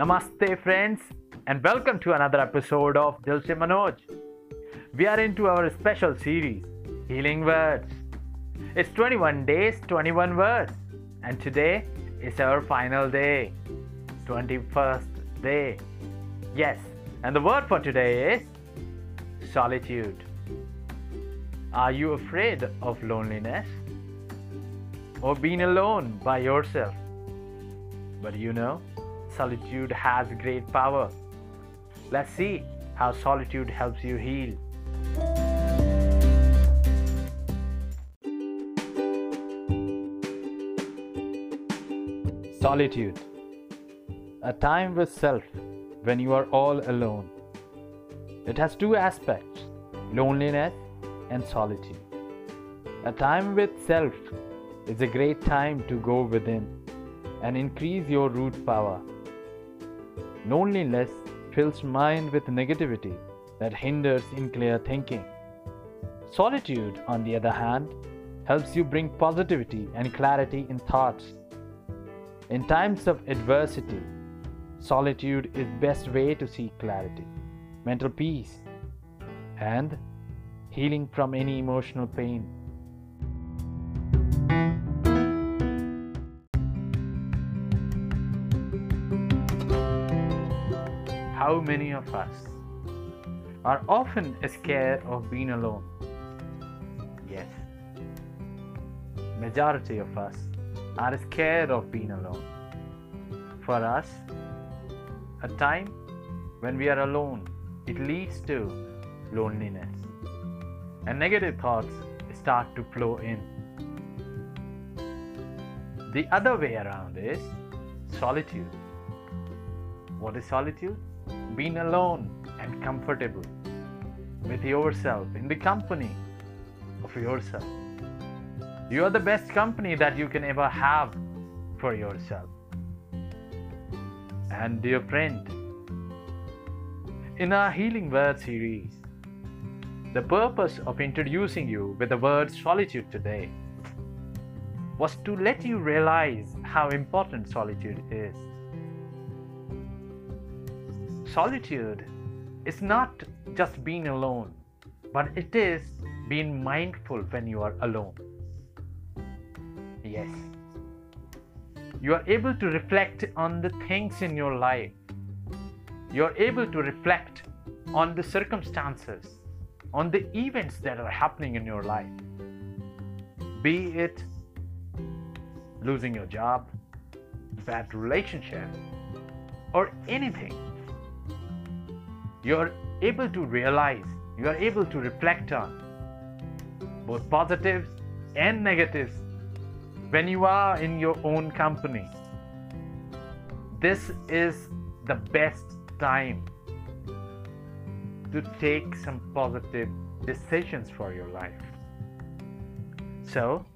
Namaste, friends, and welcome to another episode of Dil Manoj. We are into our special series, Healing Words. It's 21 days, 21 words, and today is our final day, 21st day. Yes, and the word for today is solitude. Are you afraid of loneliness? Or being alone by yourself? But you know, solitude has great power. Let's see how solitude helps you heal. Solitude. A time with self when you are all alone. It has two aspects loneliness and solitude. A time with self is a great time to go within and increase your root power. Loneliness fills mind with negativity that hinders in clear thinking. Solitude, on the other hand, helps you bring positivity and clarity in thoughts. In times of adversity, solitude is best way to seek clarity, mental peace, and healing from any emotional pain. How many of us are often scared of being alone? Yes. Majority of us are scared of being alone. For us, a time when we are alone, it leads to loneliness. And negative thoughts start to flow in. The other way around is solitude. What is solitude? Being alone and comfortable with yourself, in the company of yourself. You are the best company that you can ever have for yourself. And dear friend, in our Healing Word series, the purpose of introducing you with the word solitude today was to let you realize how important solitude is. Solitude is not just being alone, but it is being mindful when you are alone. Yes. You are able to reflect on the things in your life. You are able to reflect on the circumstances, on the events that are happening in your life. Be it losing your job, bad relationship, or anything. You're able to realize, you are able to reflect on both positives and negatives when you are in your own company. This is the best time to take some positive decisions for your life. So,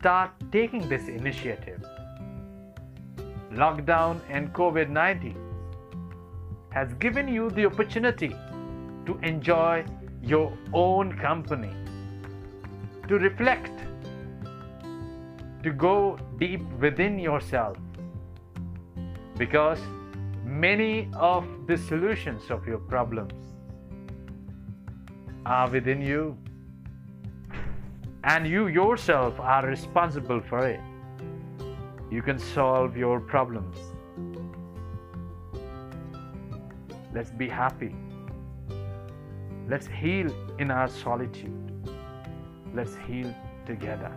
start taking this initiative. Lockdown and COVID 19 has given you the opportunity to enjoy your own company, to reflect, to go deep within yourself. Because many of the solutions of your problems are within you and you yourself are responsible for it. You can solve your problems. Let's be happy. Let's heal in our solitude. Let's heal together.